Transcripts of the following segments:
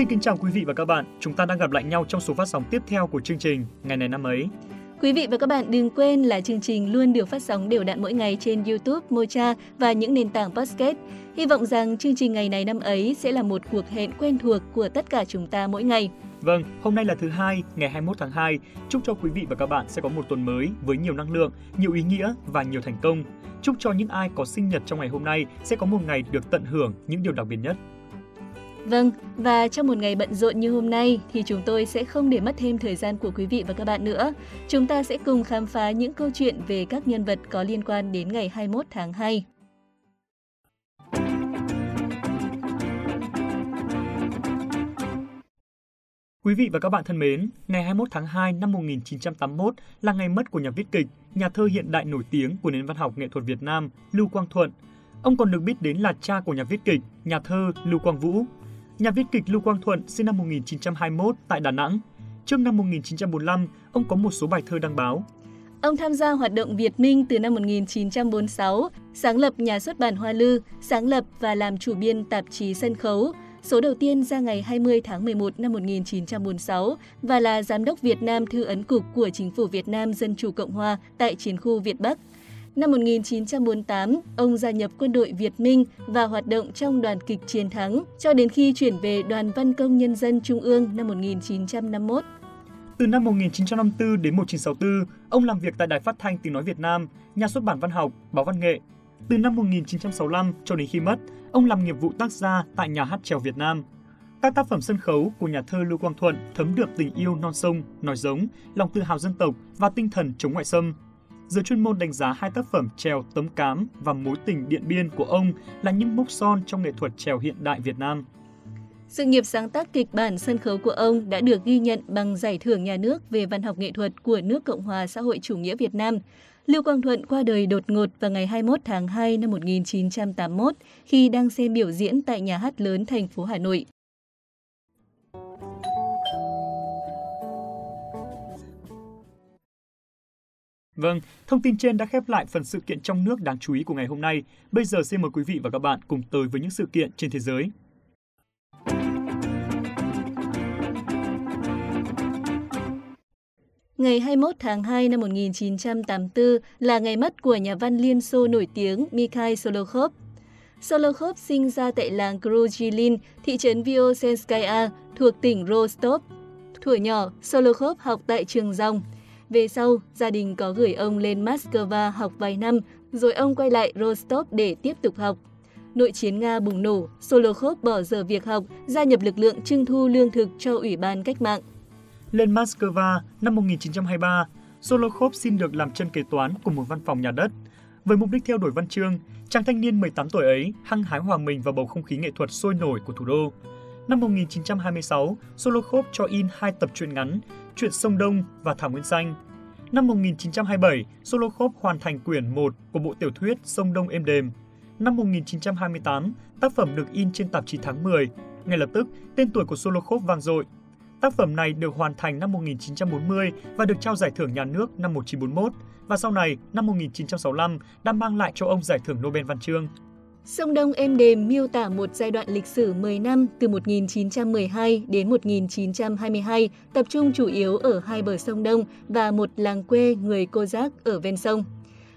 Xin kính chào quý vị và các bạn. Chúng ta đang gặp lại nhau trong số phát sóng tiếp theo của chương trình Ngày này năm ấy. Quý vị và các bạn đừng quên là chương trình luôn được phát sóng đều đặn mỗi ngày trên YouTube, Mocha và những nền tảng podcast. Hy vọng rằng chương trình ngày này năm ấy sẽ là một cuộc hẹn quen thuộc của tất cả chúng ta mỗi ngày. Vâng, hôm nay là thứ hai, ngày 21 tháng 2. Chúc cho quý vị và các bạn sẽ có một tuần mới với nhiều năng lượng, nhiều ý nghĩa và nhiều thành công. Chúc cho những ai có sinh nhật trong ngày hôm nay sẽ có một ngày được tận hưởng những điều đặc biệt nhất. Vâng, và trong một ngày bận rộn như hôm nay thì chúng tôi sẽ không để mất thêm thời gian của quý vị và các bạn nữa. Chúng ta sẽ cùng khám phá những câu chuyện về các nhân vật có liên quan đến ngày 21 tháng 2. Quý vị và các bạn thân mến, ngày 21 tháng 2 năm 1981 là ngày mất của nhà viết kịch, nhà thơ hiện đại nổi tiếng của nền văn học nghệ thuật Việt Nam, Lưu Quang Thuận. Ông còn được biết đến là cha của nhà viết kịch, nhà thơ Lưu Quang Vũ. Nhà viết kịch Lưu Quang Thuận sinh năm 1921 tại Đà Nẵng. Trước năm 1945, ông có một số bài thơ đăng báo. Ông tham gia hoạt động Việt Minh từ năm 1946, sáng lập nhà xuất bản Hoa Lư, sáng lập và làm chủ biên tạp chí sân khấu, số đầu tiên ra ngày 20 tháng 11 năm 1946 và là Giám đốc Việt Nam Thư ấn Cục của Chính phủ Việt Nam Dân Chủ Cộng Hòa tại chiến khu Việt Bắc. Năm 1948, ông gia nhập quân đội Việt Minh và hoạt động trong đoàn kịch Chiến thắng, cho đến khi chuyển về Đoàn Văn công Nhân dân Trung ương năm 1951. Từ năm 1954 đến 1964, ông làm việc tại Đài Phát thanh Tiếng Nói Việt Nam, nhà xuất bản văn học, báo văn nghệ. Từ năm 1965 cho đến khi mất, ông làm nghiệp vụ tác gia tại Nhà hát trèo Việt Nam. Các tác phẩm sân khấu của nhà thơ Lưu Quang Thuận thấm đượm tình yêu non sông, nói giống, lòng tự hào dân tộc và tinh thần chống ngoại xâm. Giới chuyên môn đánh giá hai tác phẩm trèo Tấm Cám và Mối tình điện biên của ông là những mốc son trong nghệ thuật trèo hiện đại Việt Nam. Sự nghiệp sáng tác kịch bản sân khấu của ông đã được ghi nhận bằng Giải thưởng Nhà nước về văn học nghệ thuật của nước Cộng hòa xã hội chủ nghĩa Việt Nam. Lưu Quang Thuận qua đời đột ngột vào ngày 21 tháng 2 năm 1981 khi đang xem biểu diễn tại nhà hát lớn thành phố Hà Nội. Vâng, thông tin trên đã khép lại phần sự kiện trong nước đáng chú ý của ngày hôm nay. Bây giờ xin mời quý vị và các bạn cùng tới với những sự kiện trên thế giới. Ngày 21 tháng 2 năm 1984 là ngày mất của nhà văn Liên Xô nổi tiếng Mikhail Solokhov. Solokhov sinh ra tại làng Krujilin, thị trấn Vyosenskaya, thuộc tỉnh Rostov. Thuở nhỏ, Solokhov học tại trường dòng. Về sau, gia đình có gửi ông lên Moscow học vài năm, rồi ông quay lại Rostov để tiếp tục học. Nội chiến Nga bùng nổ, Solokhov bỏ giờ việc học, gia nhập lực lượng trưng thu lương thực cho Ủy ban Cách mạng. Lên Moscow năm 1923, Solokhov xin được làm chân kế toán của một văn phòng nhà đất. Với mục đích theo đuổi văn chương, chàng thanh niên 18 tuổi ấy hăng hái hòa mình vào bầu không khí nghệ thuật sôi nổi của thủ đô. Năm 1926, Solokhov cho in hai tập truyện ngắn, Chuyện sông Đông và Thảo Nguyên Xanh. Năm 1927, Solokhov hoàn thành quyển 1 của bộ tiểu thuyết Sông Đông êm đềm. Năm 1928, tác phẩm được in trên tạp chí Tháng 10. Ngay lập tức, tên tuổi của Solokhov vang dội. Tác phẩm này được hoàn thành năm 1940 và được trao giải thưởng nhà nước năm 1941 và sau này, năm 1965 đã mang lại cho ông giải thưởng Nobel Văn chương. Sông Đông êm đềm miêu tả một giai đoạn lịch sử 10 năm từ 1912 đến 1922, tập trung chủ yếu ở hai bờ sông Đông và một làng quê người cô giác ở ven sông.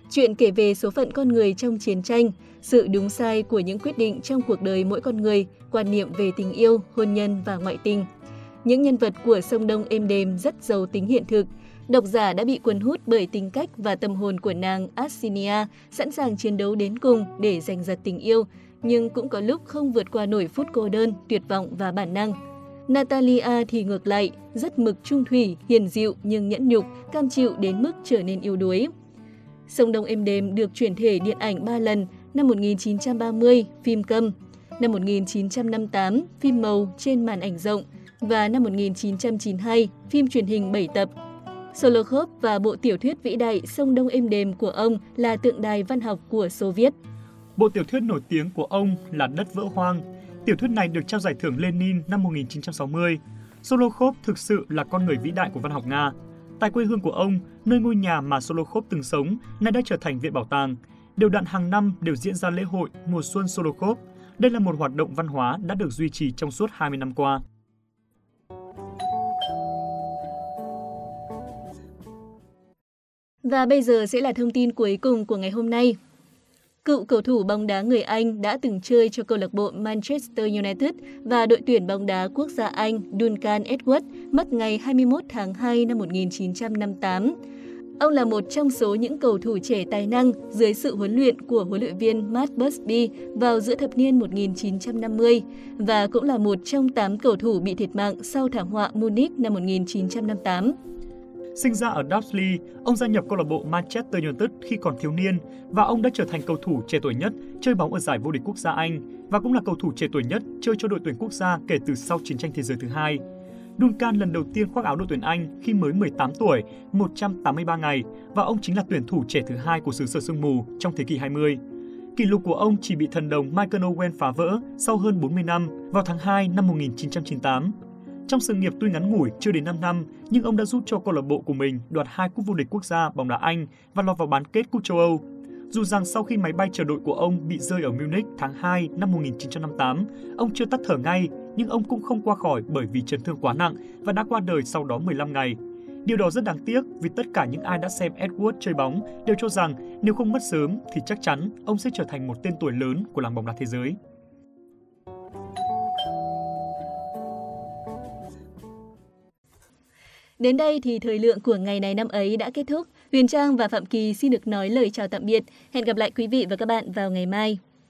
Chuyện kể về số phận con người trong chiến tranh, sự đúng sai của những quyết định trong cuộc đời mỗi con người, quan niệm về tình yêu, hôn nhân và ngoại tình. Những nhân vật của sông Đông êm đềm rất giàu tính hiện thực, Độc giả đã bị cuốn hút bởi tính cách và tâm hồn của nàng Assinia, sẵn sàng chiến đấu đến cùng để giành giật tình yêu, nhưng cũng có lúc không vượt qua nổi phút cô đơn, tuyệt vọng và bản năng. Natalia thì ngược lại, rất mực trung thủy, hiền dịu nhưng nhẫn nhục, cam chịu đến mức trở nên yếu đuối. Sông Đông êm đềm được chuyển thể điện ảnh 3 lần, năm 1930, phim câm, năm 1958, phim màu trên màn ảnh rộng, và năm 1992, phim truyền hình 7 tập Solokhov và bộ tiểu thuyết vĩ đại Sông Đông êm đềm của ông là tượng đài văn học của Xô Viết. Bộ tiểu thuyết nổi tiếng của ông là Đất vỡ hoang. Tiểu thuyết này được trao giải thưởng Lenin năm 1960. Solokhov thực sự là con người vĩ đại của văn học Nga. Tại quê hương của ông, nơi ngôi nhà mà Solokhov từng sống, nay đã trở thành viện bảo tàng. Đều đặn hàng năm đều diễn ra lễ hội Mùa xuân Solokhov. Đây là một hoạt động văn hóa đã được duy trì trong suốt 20 năm qua. Và bây giờ sẽ là thông tin cuối cùng của ngày hôm nay. Cựu cầu thủ bóng đá người Anh đã từng chơi cho câu lạc bộ Manchester United và đội tuyển bóng đá quốc gia Anh Duncan Edwards mất ngày 21 tháng 2 năm 1958. Ông là một trong số những cầu thủ trẻ tài năng dưới sự huấn luyện của huấn luyện viên Matt Busby vào giữa thập niên 1950 và cũng là một trong 8 cầu thủ bị thiệt mạng sau thảm họa Munich năm 1958. Sinh ra ở Dudley, ông gia nhập câu lạc bộ Manchester United khi còn thiếu niên và ông đã trở thành cầu thủ trẻ tuổi nhất chơi bóng ở giải vô địch quốc gia Anh và cũng là cầu thủ trẻ tuổi nhất chơi cho đội tuyển quốc gia kể từ sau chiến tranh thế giới thứ hai. Duncan lần đầu tiên khoác áo đội tuyển Anh khi mới 18 tuổi, 183 ngày và ông chính là tuyển thủ trẻ thứ hai của xứ sở sương mù trong thế kỷ 20. Kỷ lục của ông chỉ bị thần đồng Michael Owen phá vỡ sau hơn 40 năm vào tháng 2 năm 1998. Trong sự nghiệp tuy ngắn ngủi chưa đến 5 năm, nhưng ông đã giúp cho câu lạc bộ của mình đoạt hai cúp vô địch quốc gia bóng đá Anh và lọt vào bán kết cúp châu Âu. Dù rằng sau khi máy bay chờ đội của ông bị rơi ở Munich tháng 2 năm 1958, ông chưa tắt thở ngay, nhưng ông cũng không qua khỏi bởi vì chấn thương quá nặng và đã qua đời sau đó 15 ngày. Điều đó rất đáng tiếc vì tất cả những ai đã xem Edward chơi bóng đều cho rằng nếu không mất sớm thì chắc chắn ông sẽ trở thành một tên tuổi lớn của làng bóng đá thế giới. Đến đây thì thời lượng của ngày này năm ấy đã kết thúc. Huyền Trang và Phạm Kỳ xin được nói lời chào tạm biệt. Hẹn gặp lại quý vị và các bạn vào ngày mai.